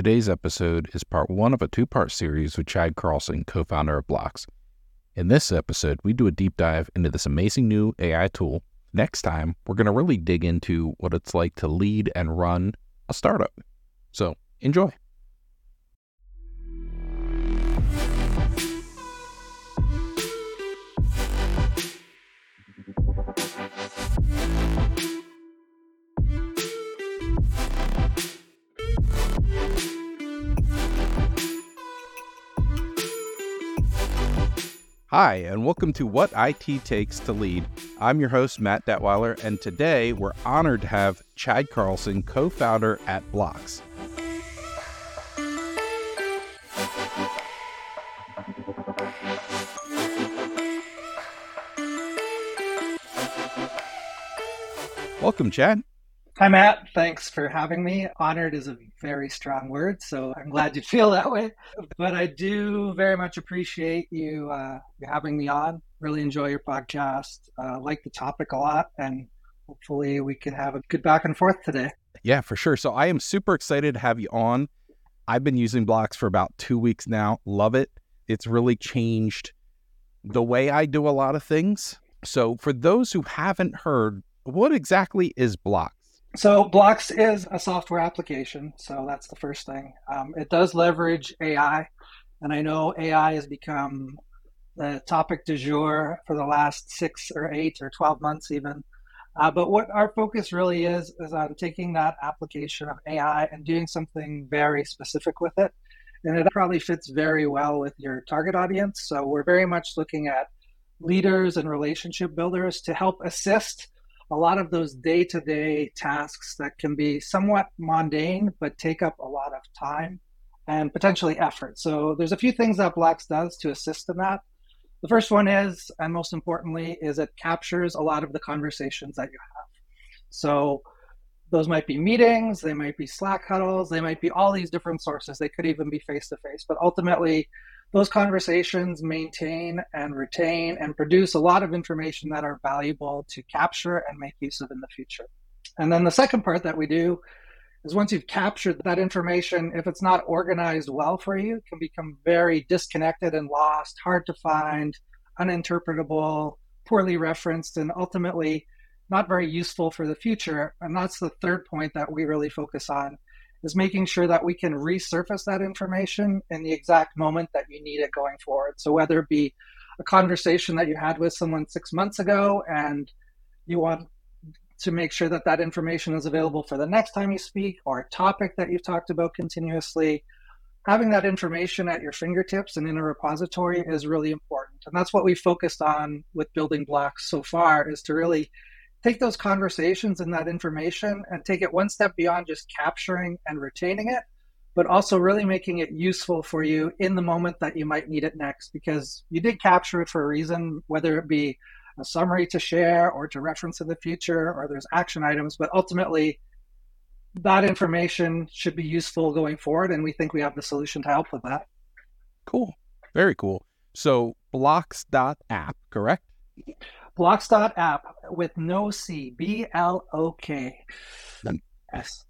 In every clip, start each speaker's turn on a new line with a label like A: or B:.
A: Today's episode is part one of a two part series with Chad Carlson, co founder of Bloks. In this episode, we do a deep dive into this amazing new AI tool. Next time, we're going to really dig into what it's like to lead and run a startup. So enjoy. Hi, and welcome to What IT Takes to Lead. I'm your host, Matt Detweiler, and today we're honored to have Chad Carlson, co founder at Bloks. Welcome, Chad.
B: Hi, Matt. Thanks for having me. Honored is a very strong word, so I'm glad you feel that way. But I do very much appreciate you uh, having me on. Really enjoy your podcast. Uh, like the topic a lot, and hopefully we can have a good back and forth today.
A: Yeah, for sure. So I am super excited to have you on. I've been using Bloks for about two weeks now. Love it. It's really changed the way I do a lot of things. So for those who haven't heard, what exactly is Bloks?
B: So Bloks is a software application, so that's the first thing. Um, it does leverage AI, and I know AI has become the topic du jour for the last six or eight or twelve months, even. Uh, but what our focus really is is on taking that application of AI and doing something very specific with it, and it probably fits very well with your target audience. So we're very much looking at leaders and relationship builders to help assist a lot of those day to day tasks that can be somewhat mundane, but take up a lot of time and potentially effort. So there's a few things that Bloks does to assist in that. The first one is, and most importantly, is it captures a lot of the conversations that you have. So those might be meetings, they might be Slack huddles, they might be all these different sources. They could even be face to face. But ultimately, those conversations maintain and retain and produce a lot of information that are valuable to capture and make use of in the future. And then the second part that we do is once you've captured that information, if it's not organized well for you, it can become very disconnected and lost, hard to find, uninterpretable, poorly referenced, and ultimately not very useful for the future. And that's the third point that we really focus on is making sure that we can resurface that information in the exact moment that you need it going forward. So whether it be a conversation that you had with someone six months ago and you want to make sure that that information is available for the next time you speak or a topic that you've talked about continuously having that information at your fingertips and in a repository is really important and that's what we focused on with building Bloks so far is to really take those conversations and that information and take it one step beyond just capturing and retaining it, but also really making it useful for you in the moment that you might need it next because you did capture it for a reason, whether it be a summary to share or to reference in the future or there's action items, but ultimately that information should be useful going forward. And we think we have the solution to help with that.
A: Cool. Very cool. So bloks.app, correct?
B: Bloks.app with no C, B L O K S.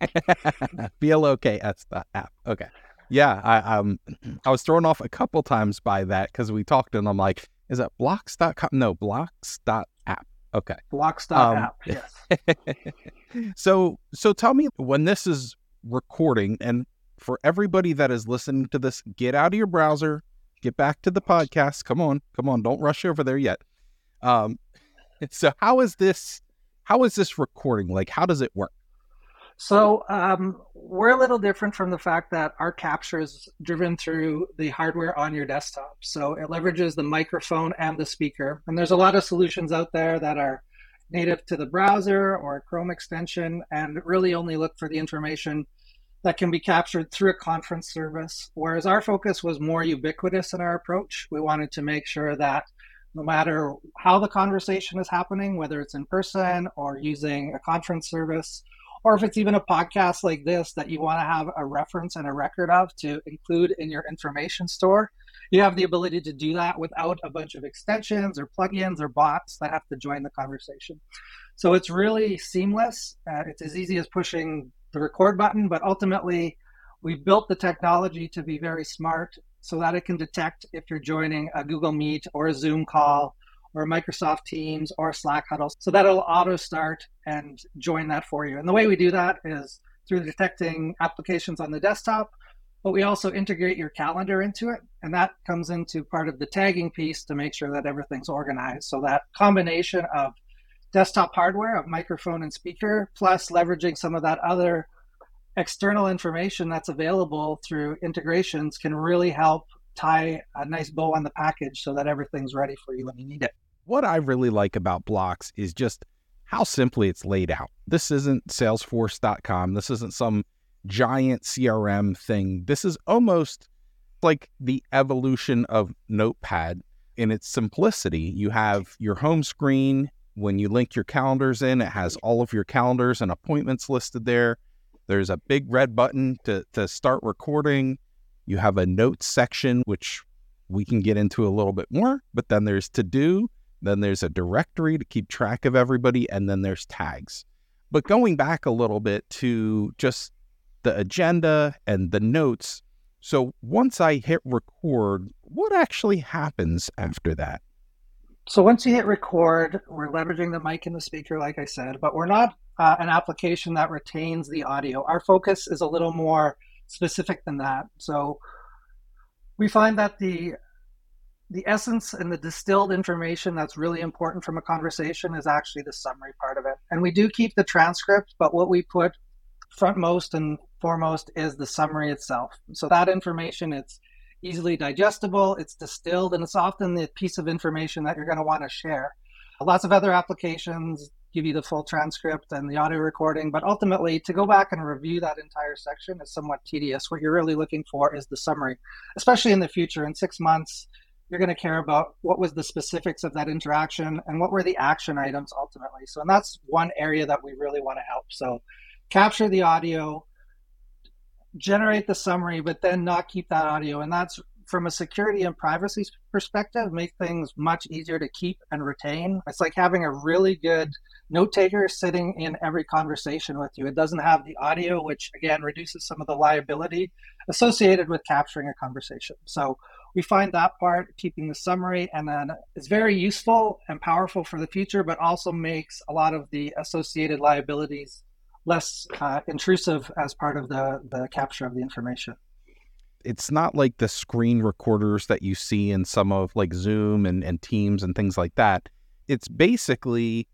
A: B L O K S app. Okay. Yeah, I um I was thrown off a couple times by that because we talked and I'm like, is that bloks.com? No, bloks.app. Okay.
B: Bloks.app, um,
A: yes. so so tell me when this is recording and for everybody that is listening to this, get out of your browser, get back to the podcast. Come on, come on, don't rush over there yet. Um, so how is this? How is this recording? Like, how does it work?
B: So um, we're a little different from the fact that our capture is driven through the hardware on your desktop. So it leverages the microphone and the speaker. And there's a lot of solutions out there that are native to the browser or Chrome extension and really only look for the information that can be captured through a conference service. Whereas our focus was more ubiquitous in our approach. We wanted to make sure that no matter how the conversation is happening, whether it's in person or using a conference service, or if it's even a podcast like this that you want to have a reference and a record of to include in your information store, you have the ability to do that without a bunch of extensions or plugins or bots that have to join the conversation. So it's really seamless. Uh, it's as easy as pushing the record button, but ultimately, We've built the technology to be very smart so that it can detect if you're joining a Google Meet or a Zoom call or Microsoft Teams or Slack huddle. So that it'll auto start and join that for you. And the way we do that is through detecting applications on the desktop, but we also integrate your calendar into it. And that comes into part of the tagging piece to make sure that everything's organized. So that combination of desktop hardware, of microphone and speaker, plus leveraging some of that other external information that's available through integrations can really help tie a nice bow on the package so that everything's ready for you when you need it.
A: What I really like about Bloks is just how simply it's laid out. This isn't salesforce.com. This isn't some giant CRM thing. This is almost like the evolution of Notepad in its simplicity. You have your home screen. When you link your calendars in, it has all of your calendars and appointments listed there. There's a big red button to, to start recording. You have a notes section, which we can get into a little bit more, but then there's to do, then there's a directory to keep track of everybody, and then there's tags. But going back a little bit to just the agenda and the notes. So once I hit record, what actually happens after that?
B: So once you hit record, we're leveraging the mic and the speaker, like I said, but we're not uh, an application that retains the audio. Our focus is a little more specific than that. So we find that the the essence and the distilled information that's really important from a conversation is actually the summary part of it. And we do keep the transcript, but what we put frontmost and foremost is the summary itself. So that information it's easily digestible, it's distilled, and it's often the piece of information that you're going to want to share. Lots of other applications give you the full transcript and the audio recording. But ultimately, to go back and review that entire section is somewhat tedious. What you're really looking for is the summary, especially in the future. In six months, you're going to care about what was the specifics of that interaction and what were the action items ultimately. So, and that's one area that we really want to help. So, capture the audio, generate the summary, but then not keep that audio. And that's from a security and privacy perspective, make things much easier to keep and retain. It's like having a really good note taker sitting in every conversation with you. It doesn't have the audio, which again reduces some of the liability associated with capturing a conversation. So we find that part, keeping the summary, and then it's very useful and powerful for the future, but also makes a lot of the associated liabilities less uh, intrusive as part of the, the capture of the information
A: it's not like the screen recorders that you see in some of like Zoom and, and Teams and things like that. It's basically,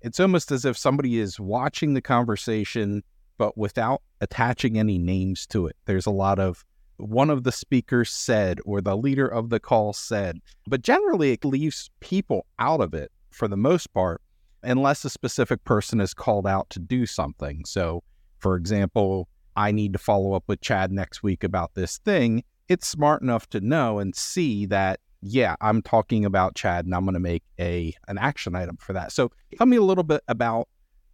A: it's almost as if somebody is watching the conversation, but without attaching any names to it. There's a lot of one of the speakers said or the leader of the call said, but generally it leaves people out of it for the most part, unless a specific person is called out to do something. So, for example, I need to follow up with Chad next week about this thing, it's smart enough to know and see that yeah, I'm talking about Chad and I'm going to make a an action item for that. So, tell me a little bit about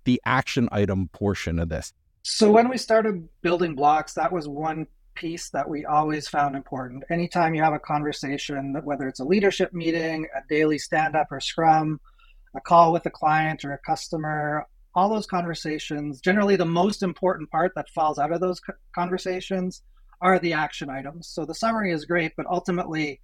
A: the action item portion of this.
B: So, when we started building Bloks, that was one piece that we always found important. Anytime you have a conversation, whether it's a leadership meeting, a daily stand up or scrum, a call with a client or a customer, all those conversations, generally the most important part that falls out of those conversations are the action items. So the summary is great, but ultimately,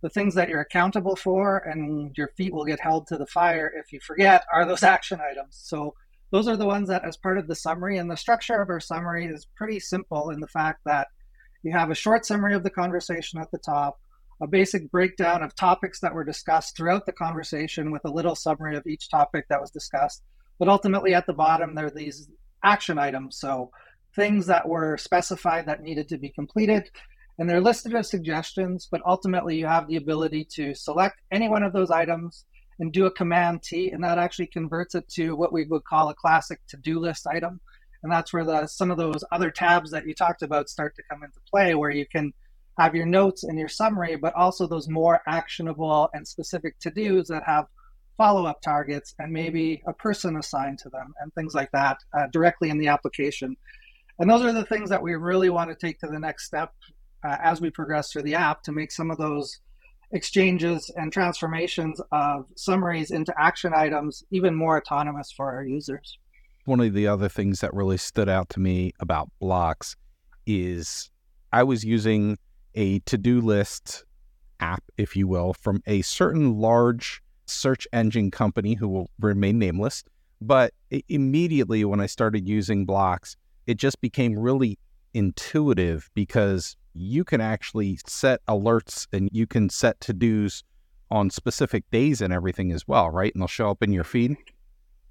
B: the things that you're accountable for and your feet will get held to the fire if you forget are those action items. So those are the ones that, as part of the summary, and the structure of our summary is pretty simple in the fact that you have a short summary of the conversation at the top, a basic breakdown of topics that were discussed throughout the conversation with a little summary of each topic that was discussed, but ultimately, at the bottom, there are these action items. So things that were specified that needed to be completed. And they're listed as suggestions, but ultimately, you have the ability to select any one of those items and do a command T, and that actually converts it to what we would call a classic to do list item. And that's where the, some of those other tabs that you talked about start to come into play, where you can have your notes and your summary, but also those more actionable and specific to dos that have follow up targets and maybe a person assigned to them and things like that uh, directly in the application. And those are the things that we really want to take to the next step uh, as we progress through the app to make some of those exchanges and transformations of summaries into action items even more autonomous for our users.
A: One of the other things that really stood out to me about Bloks is I was using a to do list app, if you will, from a certain large search engine company who will remain nameless. But immediately when I started using Bloks, it just became really intuitive because you can actually set alerts and you can set to dos on specific days and everything as well, right? And they'll show up in your feed.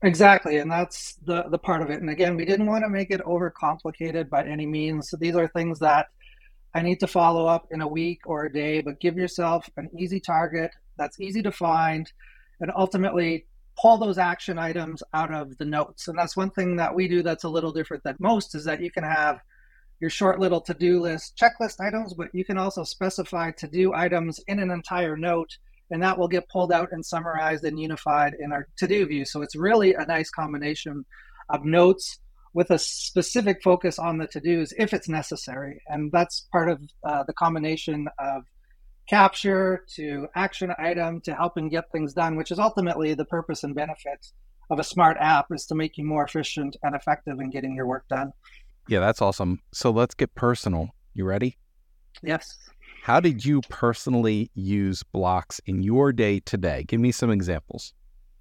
B: Exactly, and that's the the part of it. And again, we didn't want to make it overcomplicated by any means. So these are things that I need to follow up in a week or a day, but give yourself an easy target that's easy to find and ultimately pull those action items out of the notes. And that's one thing that we do that's a little different than most is that you can have your short little to-do list checklist items, but you can also specify to-do items in an entire note and that will get pulled out and summarized and unified in our to-do view. So it's really a nice combination of notes with a specific focus on the to-dos if it's necessary. And that's part of uh, the combination of capture to action item to helping get things done, which is ultimately the purpose and benefit of a smart app is to make you more efficient and effective in getting your work done.
A: Yeah, that's awesome. So let's get personal. You ready?
B: Yes.
A: How did you personally use Bloks in your day today? Give me some examples.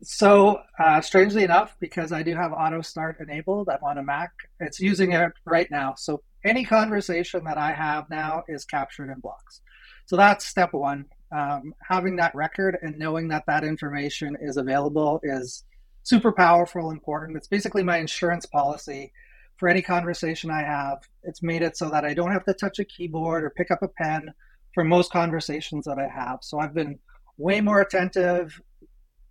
B: So, uh, strangely enough, because I do have auto start enabled, I'm on a Mac, it's using it right now. So, any conversation that I have now is captured in Bloks. So, that's step one. Um, having that record and knowing that that information is available is super powerful, important. It's basically my insurance policy for any conversation I have. It's made it so that I don't have to touch a keyboard or pick up a pen for most conversations that I have. So I've been way more attentive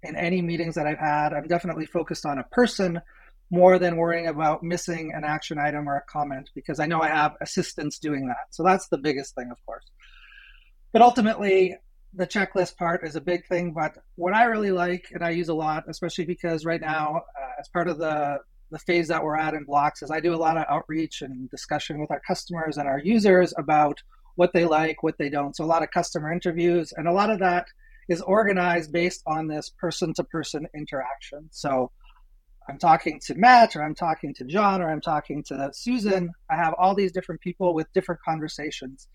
B: in any meetings that I've had. I'm definitely focused on a person more than worrying about missing an action item or a comment because I know I have assistants doing that. So that's the biggest thing, of course. But ultimately, the checklist part is a big thing. But what I really like and I use a lot, especially because right now, uh, as part of the the phase that we're at in Bloks, is I do a lot of outreach and discussion with our customers and our users about what they like, what they don't. So a lot of customer interviews, and a lot of that is organized based on this person to person interaction. So I'm talking to Matt, or I'm talking to John, or I'm talking to Susan. I have all these different people with different conversations.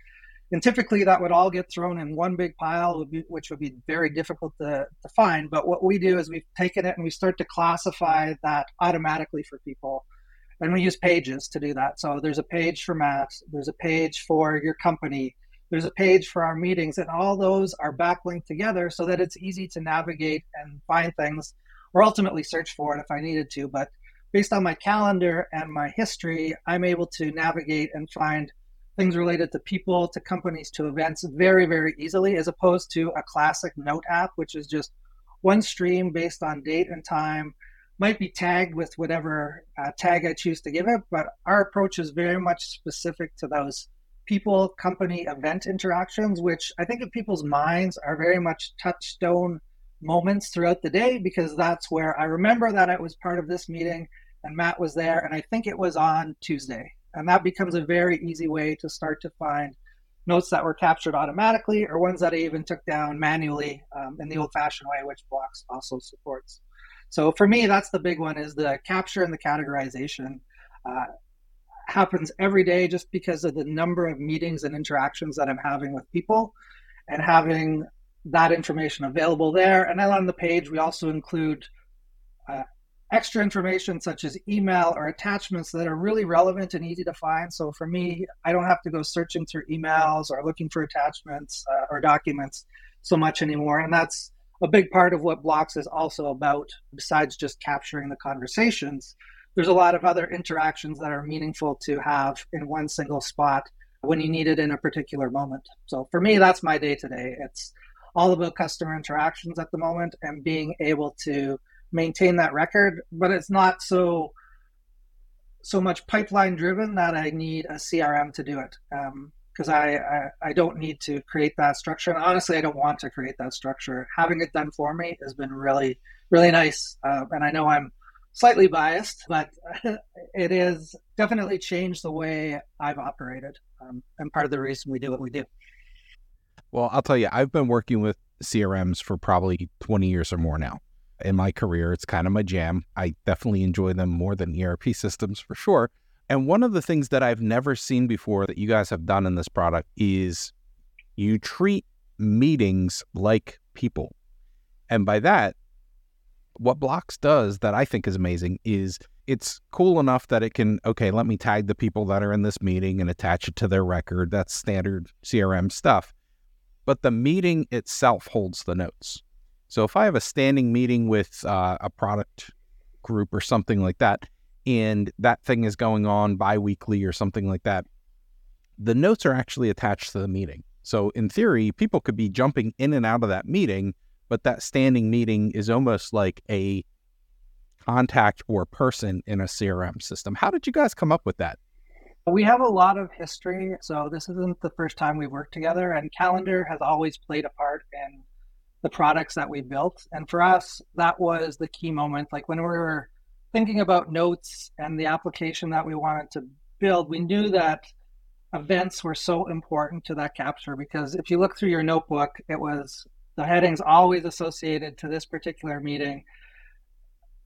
B: And typically that would all get thrown in one big pile, which would be very difficult to, to find. But what we do is we've taken it and we start to classify that automatically for people and we use pages to do that. So there's a page for Matt, there's a page for your company, there's a page for our meetings, and all those are backlinked together so that it's easy to navigate and find things or ultimately search for it if I needed to. But based on my calendar and my history, I'm able to navigate and find things related to people, to companies, to events very, very easily, as opposed to a classic note app, which is just one stream based on date and time might be tagged with whatever uh, tag I choose to give it, but our approach is very much specific to those people, company, event interactions, which I think in people's minds are very much touchstone moments throughout the day because that's where I remember that I was part of this meeting and Matt was there, and I think it was on Tuesday. And that becomes a very easy way to start to find notes that were captured automatically or ones that I even took down manually um, in the old fashioned way, which Bloks also supports. So for me, that's the big one is the capture and the categorization. Uh, happens every day just because of the number of meetings and interactions that I'm having with people and having that information available there. And then on the page, we also include uh, extra information such as email or attachments that are really relevant and easy to find. So for me, I don't have to go searching through emails or looking for attachments uh, or documents so much anymore. And that's a big part of what Bloks is also about besides just capturing the conversations there's a lot of other interactions that are meaningful to have in one single spot when you need it in a particular moment so for me that's my day to day it's all about customer interactions at the moment and being able to maintain that record but it's not so so much pipeline driven that i need a crm to do it um, because I, I, I don't need to create that structure. And honestly, I don't want to create that structure. Having it done for me has been really really nice. Uh, and I know I'm slightly biased, but it has definitely changed the way I've operated, um, and part of the reason we do what we do.
A: Well, I'll tell you, I've been working with CRMs for probably 20 years or more now. In my career, it's kind of my jam. I definitely enjoy them more than ERP systems for sure. And one of the things that I've never seen before that you guys have done in this product is you treat meetings like people. And by that, what Bloks does that I think is amazing is it's cool enough that it can, okay, let me tag the people that are in this meeting and attach it to their record. That's standard CRM stuff. But the meeting itself holds the notes. So if I have a standing meeting with uh, a product group or something like that, and that thing is going on biweekly or something like that, the notes are actually attached to the meeting. So in theory, people could be jumping in and out of that meeting, but that standing meeting is almost like a contact or person in a CRM system. How did you guys come up with that?
B: We have a lot of history, so this isn't the first time we worked together, and Calendar has always played a part in the products that we built. And for us, that was the key moment. Like when we were thinking about notes and the application that we wanted to build, we knew that events were so important to that capture because if you look through your notebook, it was the headings always associated to this particular meeting.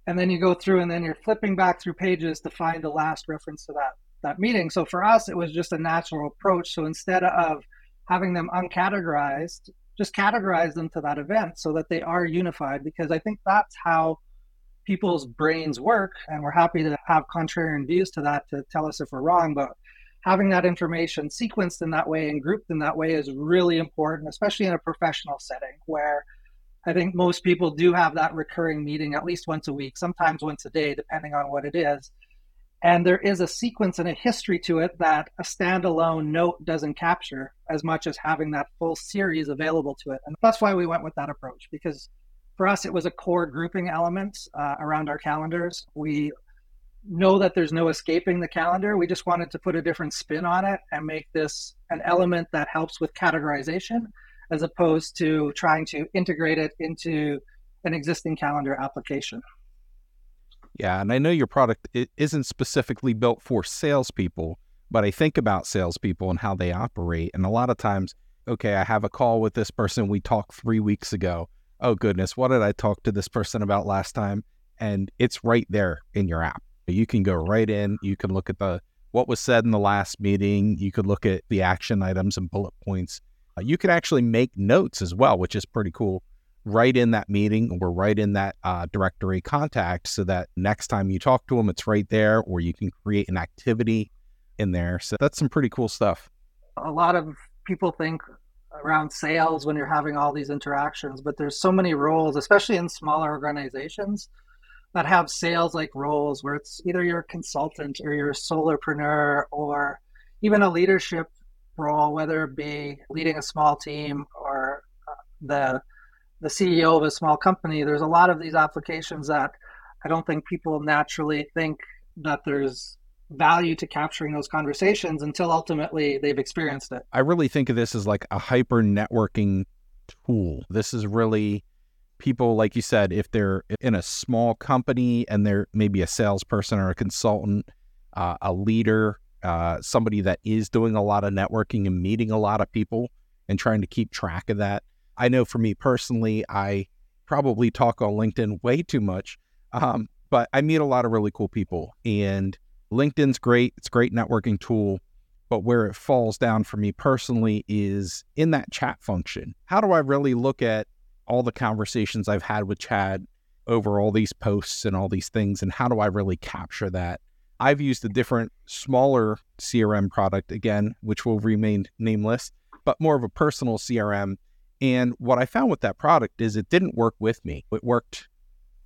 B: And then you go through and then you're flipping back through pages to find the last reference to that that meeting. So for us, it was just a natural approach. So instead of having them uncategorized, just categorize them to that event so that they are unified because I think that's how people's brains work. And we're happy to have contrarian views to that to tell us if we're wrong. But having that information sequenced in that way and grouped in that way is really important, especially in a professional setting where I think most people do have that recurring meeting at least once a week, sometimes once a day, depending on what it is. And there is a sequence and a history to it that a standalone note doesn't capture as much as having that full series available to it. And that's why we went with that approach because for us, it was a core grouping element uh, around our calendars. We know that there's no escaping the calendar. We just wanted to put a different spin on it and make this an element that helps with categorization as opposed to trying to integrate it into an existing calendar application.
A: Yeah, and I know your product isn't specifically built for salespeople, but I think about salespeople and how they operate. And a lot of times, okay, I have a call with this person we talked three weeks ago. Oh, goodness, what did I talk to this person about last time? And it's right there in your app. You can go right in. You can look at the what was said in the last meeting. You could look at the action items and bullet points. Uh, you can actually make notes as well, which is pretty cool. Right in that meeting or right in that uh, directory contact, so that next time you talk to them, it's right there, or you can create an activity in there. So that's some pretty cool stuff.
B: A lot of people think around sales when you're having all these interactions, but there's so many roles, especially in smaller organizations that have sales like roles where it's either you're a consultant or you're a solopreneur or even a leadership role, whether it be leading a small team or uh, the the CEO of a small company. There's a lot of these applications that I don't think people naturally think that there's value to capturing those conversations until ultimately they've experienced it.
A: I really think of this as like a hyper networking tool. This is really people, like you said, if they're in a small company and they're maybe a salesperson or a consultant, uh, a leader, uh, somebody that is doing a lot of networking and meeting a lot of people and trying to keep track of that. I know for me personally, I probably talk on LinkedIn way too much, um, but I meet a lot of really cool people. And LinkedIn's great, it's a great networking tool. But where it falls down for me personally is in that chat function. How do I really look at all the conversations I've had with Chad over all these posts and all these things, and how do I really capture that? I've used a different, smaller CRM product again, which will remain nameless, but more of a personal CRM. And what I found with that product is it didn't work with me. It worked,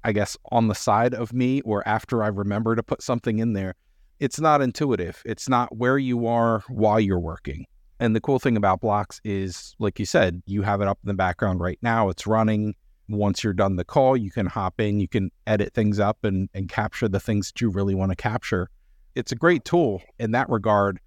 A: I guess, on the side of me or after I remember to put something in there. It's not intuitive. It's not where you are while you're working. And the cool thing about Bloks is, like you said, you have it up in the background right now. It's running. Once you're done the call, you can hop in, you can edit things up and, and capture the things that you really want to capture. It's a great tool in that regard.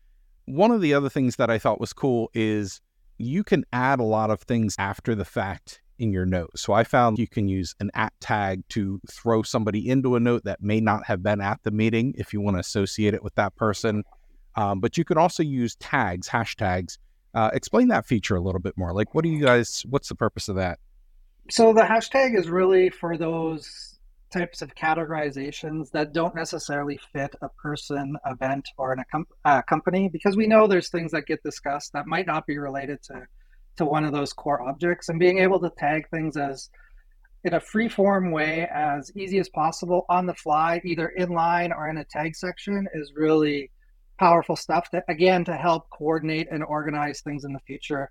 A: One of the other things that I thought was cool is you can add a lot of things after the fact in your note. So I found you can use an at tag to throw somebody into a note that may not have been at the meeting if you want to associate it with that person. Um, but you can also use tags, hashtags. Uh, explain that feature a little bit more. Like, what do you guys? What's the purpose of that?
B: So the hashtag is really for those types of categorizations that don't necessarily fit a person, event, or a com- uh, company because we know there's things that get discussed that might not be related to to one of those core objects and being able to tag things as in a free form way as easy as possible on the fly either in line or in a tag section is really powerful stuff that again to help coordinate and organize things in the future.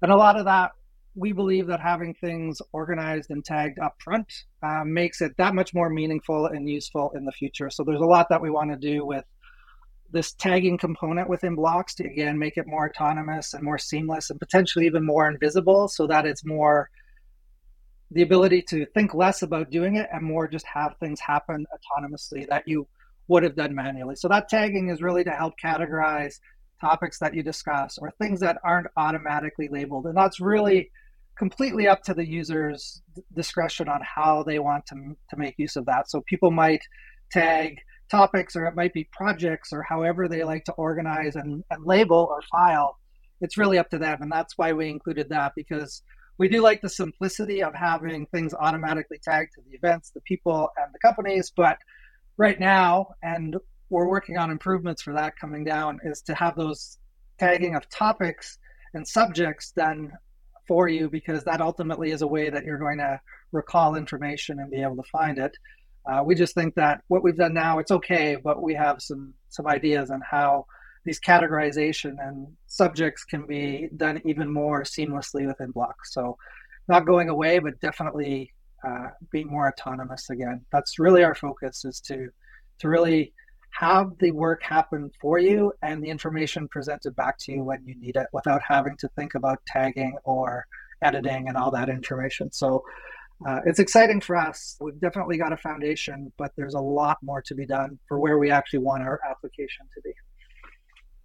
B: And a lot of that we believe that having things organized and tagged up front uh, makes it that much more meaningful and useful in the future so there's a lot that we want to do with this tagging component within Bloks to again make it more autonomous and more seamless and potentially even more invisible so that it's more the ability to think less about doing it and more just have things happen autonomously that you would have done manually. So that tagging is really to help categorize topics that you discuss or things that aren't automatically labeled. And that's really completely up to the user's discretion on how they want to, to make use of that. So people might tag topics or it might be projects or however they like to organize and, and label or file. It's really up to them. And that's why we included that because we do like the simplicity of having things automatically tagged to the events, the people, and the companies. But right now, and we're working on improvements for that coming down, is to have those tagging of topics and subjects done for you because that ultimately is a way that you're going to recall information and be able to find it. Uh, we just think that what we've done now, it's okay, but we have some some ideas on how these categorization and subjects can be done even more seamlessly within Bloks. So not going away, but definitely uh, being more autonomous again. That's really our focus is to to really have the work happen for you and the information presented back to you when you need it without having to think about tagging or editing and all that information. So uh, it's exciting for us. We've definitely got a foundation, but there's a lot more to be done for where we actually want our application to be.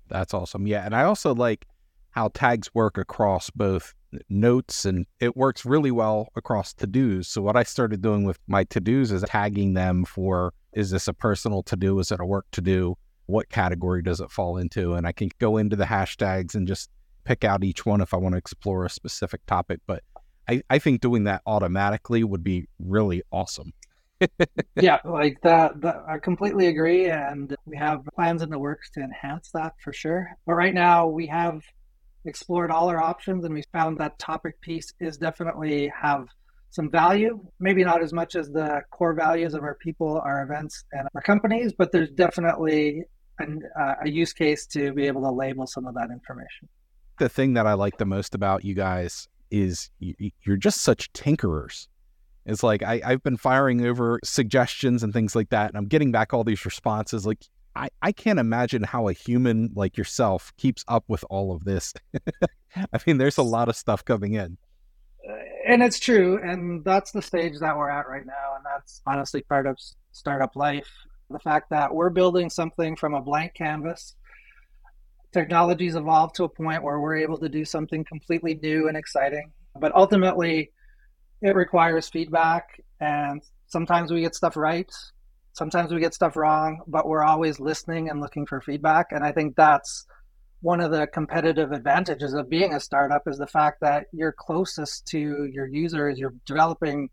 A: That's awesome. Yeah. And I also like how tags work across both notes and it works really well across to dos. So, what I started doing with my to dos is tagging them for is this a personal to do? Is it a work to do? What category does it fall into? And I can go into the hashtags and just pick out each one if I want to explore a specific topic. But I, I think doing that automatically would be really awesome.
B: yeah, like that, that, I completely agree. And we have plans in the works to enhance that for sure. But right now, we have explored all our options and we found that topic piece is definitely have some value. Maybe not as much as the core values of our people, our events, and our companies, but there's definitely an, uh, a use case to be able to label some of that information.
A: The thing that I like the most about you guys is you're just such tinkerers. It's like I, I've been firing over suggestions and things like that, and I'm getting back all these responses. Like I, I can't imagine how a human like yourself keeps up with all of this. I mean, there's a lot of stuff coming in.
B: And it's true. And that's the stage that we're at right now. And that's honestly part of startup life. The fact that we're building something from a blank canvas. Technology's evolved to a point where we're able to do something completely new and exciting. But ultimately, it requires feedback. And sometimes we get stuff right, sometimes we get stuff wrong, but we're always listening and looking for feedback. And I think that's one of the competitive advantages of being a startup is the fact that you're closest to your users, you're developing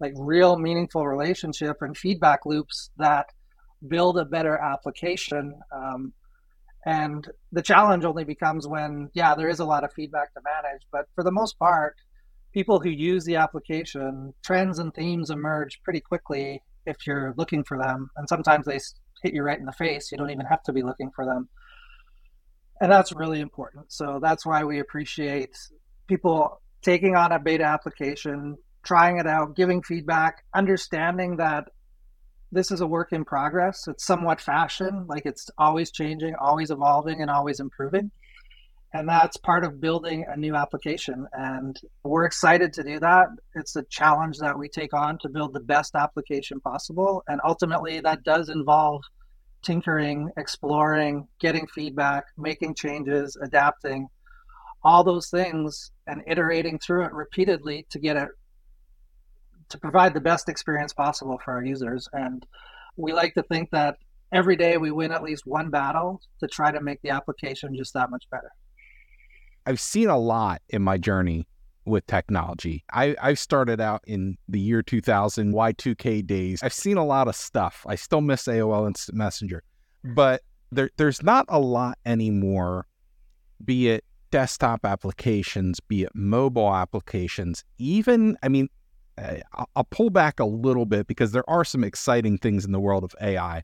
B: like real meaningful relationship and feedback loops that build a better application. Um, and the challenge only becomes when, yeah, there is a lot of feedback to manage, but for the most part, people who use the application, trends and themes emerge pretty quickly if you're looking for them. And sometimes they hit you right in the face. You don't even have to be looking for them. And that's really important. So that's why we appreciate people taking on a beta application, trying it out, giving feedback, understanding that this is a work in progress. It's somewhat fashion, like it's always changing, always evolving, and always improving. And that's part of building a new application. And we're excited to do that. It's a challenge that we take on to build the best application possible. And ultimately, that does involve tinkering, exploring, getting feedback, making changes, adapting, all those things, and iterating through it repeatedly to get it to provide the best experience possible for our users. And we like to think that every day we win at least one battle to try to make the application just that much better.
A: I've seen a lot in my journey with technology. I, I started out in the year 2000 Y2K days. I've seen a lot of stuff. I still miss AOL Instant Messenger, but there, there's not a lot anymore, be it desktop applications, be it mobile applications, even, I mean, eh, I'll pull back a little bit because there are some exciting things in the world of AI,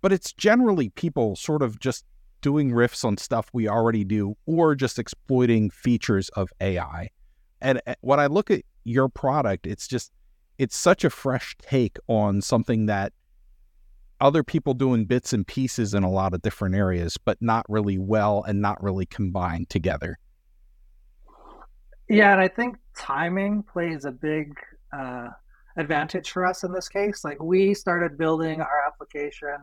A: but it's generally people sort of just doing riffs on stuff we already do or just exploiting features of AI. And eh, when I look at your product, it's just, it's such a fresh take on something that other people doing bits and pieces in a lot of different areas, but not really well and not really combined together.
B: Yeah, and I think timing plays a big uh, advantage for us in this case. Like we started building our application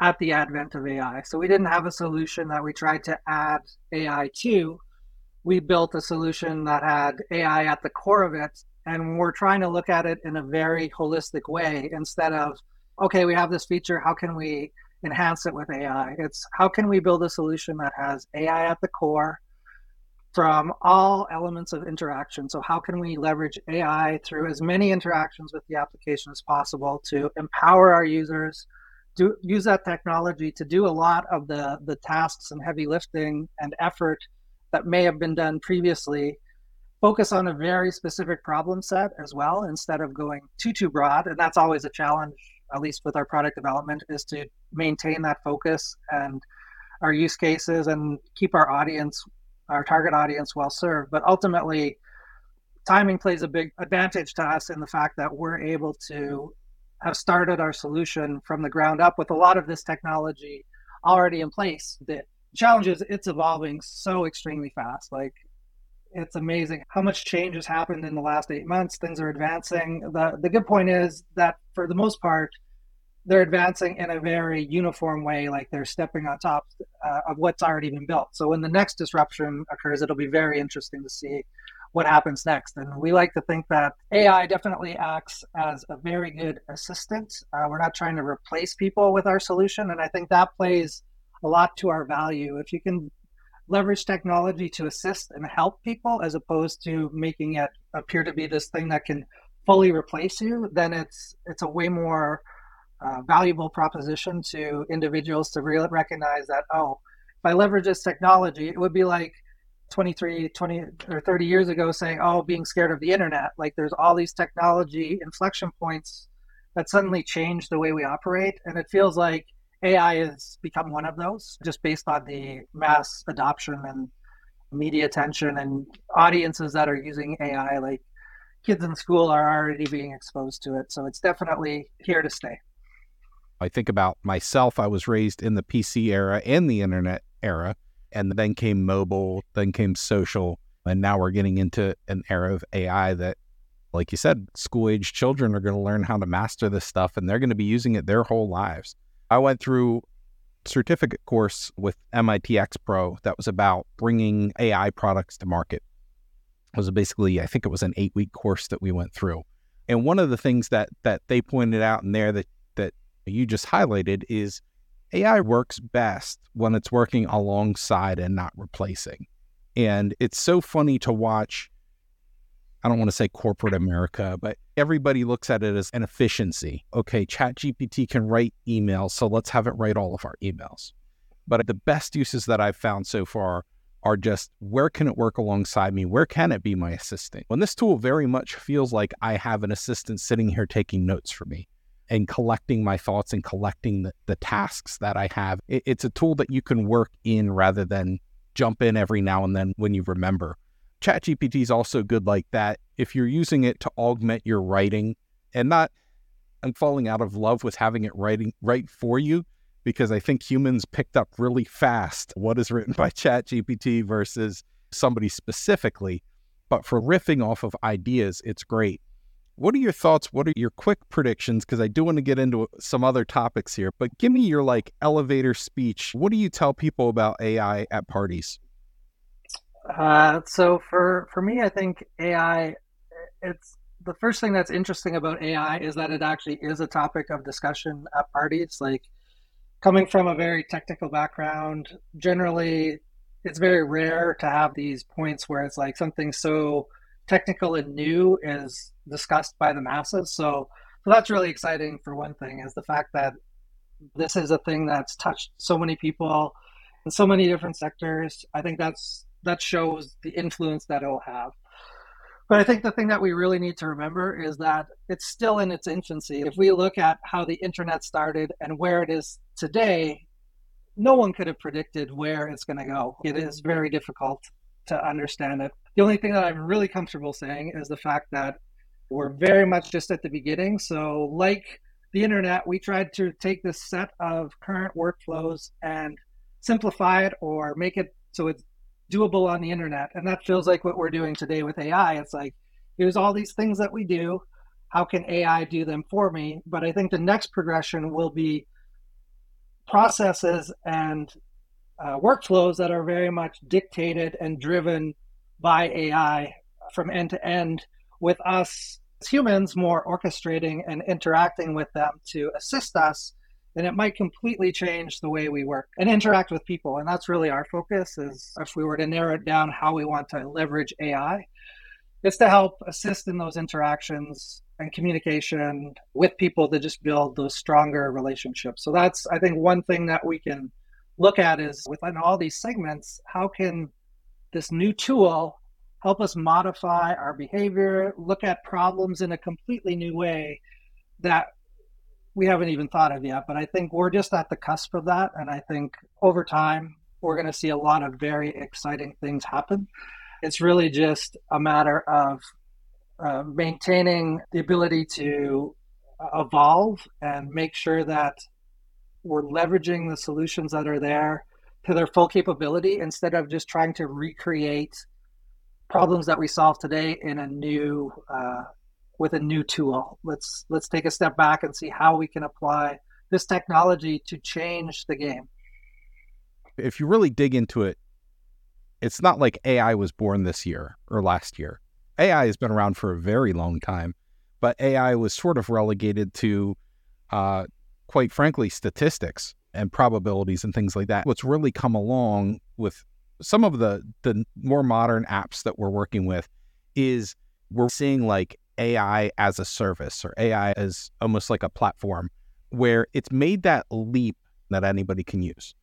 B: at the advent of AI. So we didn't have a solution that we tried to add AI to. We built a solution that had AI at the core of it. And we're trying to look at it in a very holistic way instead of okay, we have this feature. How can we enhance it with AI? It's how can we build a solution that has AI at the core from all elements of interaction? So, how can we leverage AI through as many interactions with the application as possible to empower our users? Do, use that technology to do a lot of the, the tasks and heavy lifting and effort that may have been done previously focus on a very specific problem set as well instead of going too too broad and that's always a challenge at least with our product development, is to maintain that focus and our use cases and keep our audience, our target audience, well served. But ultimately, timing plays a big advantage to us in the fact that we're able to have started our solution from the ground up with a lot of this technology already in place. The challenge is it's evolving so extremely fast. Like it's amazing how much change has happened in the last eight months. Things are advancing. The the good point is that for the most part, they're advancing in a very uniform way, like they're stepping on top uh, of what's already been built. So when the next disruption occurs, it'll be very interesting to see what happens next. And we like to think that AI definitely acts as a very good assistant. Uh, we're not trying to replace people with our solution, and I think that plays a lot to our value. If you can leverage technology to assist and help people as opposed to making it appear to be this thing that can fully replace you, then it's it's a way more uh, valuable proposition to individuals to re- recognize that oh, if I leverage this technology, it would be like 23, 20 or 30 years ago saying, oh, being scared of the internet. Like there's all these technology inflection points that suddenly change the way we operate, and it feels like AI has become one of those just based on the mass adoption and media attention and audiences that are using AI. Like kids in school are already being exposed to it. So it's definitely here to stay.
A: I think about myself. I was raised in the PC era and the internet era, and then came mobile, then came social. And now we're getting into an era of AI that, like you said, school age children are going to learn how to master this stuff and they're going to be using it their whole lives. I went through certificate course with MIT xPRO that was about bringing AI products to market. It was basically, I think it was an eight week course that we went through. And one of the things that that they pointed out in there that that you just highlighted is AI works best when it's working alongside and not replacing. And it's so funny to watch I don't want to say corporate America, but everybody looks at it as an efficiency. Okay, ChatGPT can write emails, so let's have it write all of our emails. But the best uses that I've found so far are just where can it work alongside me? Where can it be my assistant? When this tool very much feels like I have an assistant sitting here taking notes for me and collecting my thoughts and collecting the, the tasks that I have. It, it's a tool that you can work in rather than jump in every now and then when you remember ChatGPT is also good like that. If you're using it to augment your writing and not, I'm falling out of love with having it writing write for you because I think humans picked up really fast what is written by ChatGPT versus somebody specifically. But for riffing off of ideas, it's great. What are your thoughts? What are your quick predictions? Because I do want to get into some other topics here, but give me your like elevator speech. What do you tell people about AI at parties?
B: Uh, so for for me, I think AI. It's the first thing that's interesting about AI is that it actually is a topic of discussion at parties. Like coming from a very technical background, generally it's very rare to have these points where it's like something so technical and new is discussed by the masses. So, so that's really exciting for one thing is the fact that this is a thing that's touched so many people in so many different sectors. I think that's that shows the influence that it'll have. But I think the thing that we really need to remember is that it's still in its infancy. If we look at how the internet started and where it is today, no one could have predicted where it's going to go. It is very difficult to understand it. The only thing that I'm really comfortable saying is the fact that we're very much just at the beginning. So, like the internet, we tried to take this set of current workflows and simplify it or make it so it's doable on the internet. And that feels like what we're doing today with AI. It's like, here's all these things that we do. How can AI do them for me? But I think the next progression will be processes and uh, workflows that are very much dictated and driven by AI from end to end, with us as humans more orchestrating and interacting with them to assist us then it might completely change the way we work and interact with people. And that's really our focus is if we were to narrow it down how we want to leverage AI, it's to help assist in those interactions and communication with people to just build those stronger relationships. So that's I think one thing that we can look at is within all these segments, how can this new tool help us modify our behavior, look at problems in a completely new way that we haven't even thought of yet. But I think we're just at the cusp of that. And I think over time, we're going to see a lot of very exciting things happen. It's really just a matter of uh, maintaining the ability to evolve and make sure that we're leveraging the solutions that are there to their full capability instead of just trying to recreate problems that we solve today in a new uh, with a new tool. Let's let's take a step back and see how we can apply this technology to change the game.
A: If you really dig into it, it's not like AI was born this year or last year. AI has been around for a very long time, but AI was sort of relegated to, uh, quite frankly, statistics and probabilities and things like that. What's really come along with some of the the more modern apps that we're working with is we're seeing like AI as a service or AI as almost like a platform where it's made that leap that anybody can use.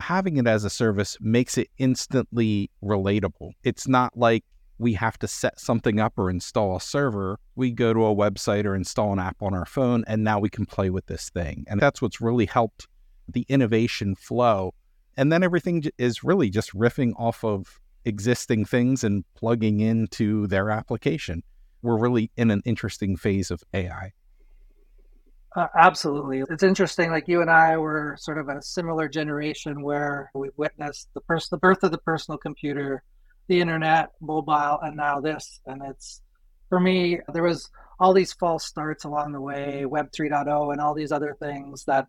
A: Having it as a service makes it instantly relatable. It's not like we have to set something up or install a server. We go to a website or install an app on our phone, and now we can play with this thing. And that's what's really helped the innovation flow. And then everything is really just riffing off of existing things and plugging into their application we're really in an interesting phase of AI.
B: Uh, absolutely. It's interesting. Like you and I were sort of a similar generation where we witnessed the, pers- the birth of the personal computer, the internet, mobile, and now this. And it's, for me, there was all these false starts along the way, Web 3.0 and all these other things that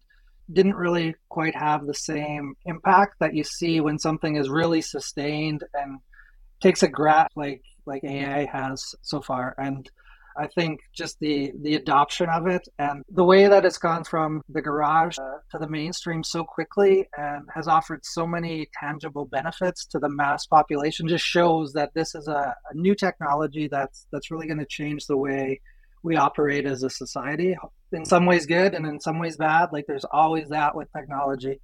B: didn't really quite have the same impact that you see when something is really sustained and takes a grasp like like AI has so far. And I think just the the adoption of it and the way that it's gone from the garage uh, to the mainstream so quickly and has offered so many tangible benefits to the mass population just shows that this is a, a new technology that's that's really going to change the way we operate as a society. In some ways good and in some ways bad. Like there's always that with technology.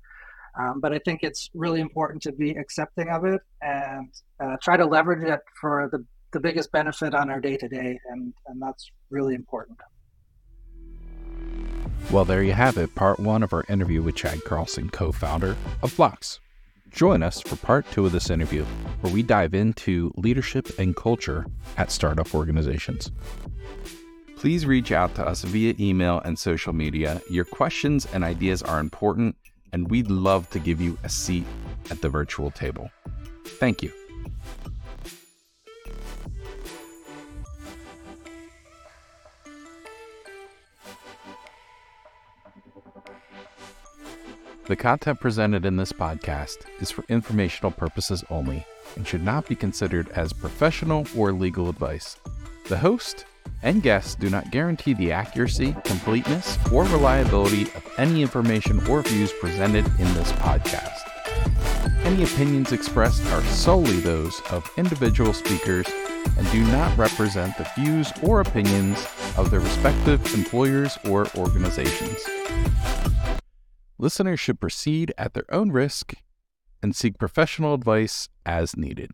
B: Um, but I think it's really important to be accepting of it and uh, try to leverage it for the, the biggest benefit on our day to day. And that's really important.
A: Well, there you have it, part one of our interview with Chad Carlson, co founder of Bloks. Join us for part two of this interview, where we dive into leadership and culture at startup organizations. Please reach out to us via email and social media. Your questions and ideas are important and we'd love to give you a seat at the virtual table. Thank you. The content presented in this podcast is for informational purposes only and should not be considered as professional or legal advice. The host and guests do not guarantee the accuracy, completeness, or reliability of any information or views presented in this podcast. any opinions expressed are solely those of individual speakers and do not represent the views or opinions of their respective employers or organizations. Listeners should proceed at their own risk and seek professional advice as needed.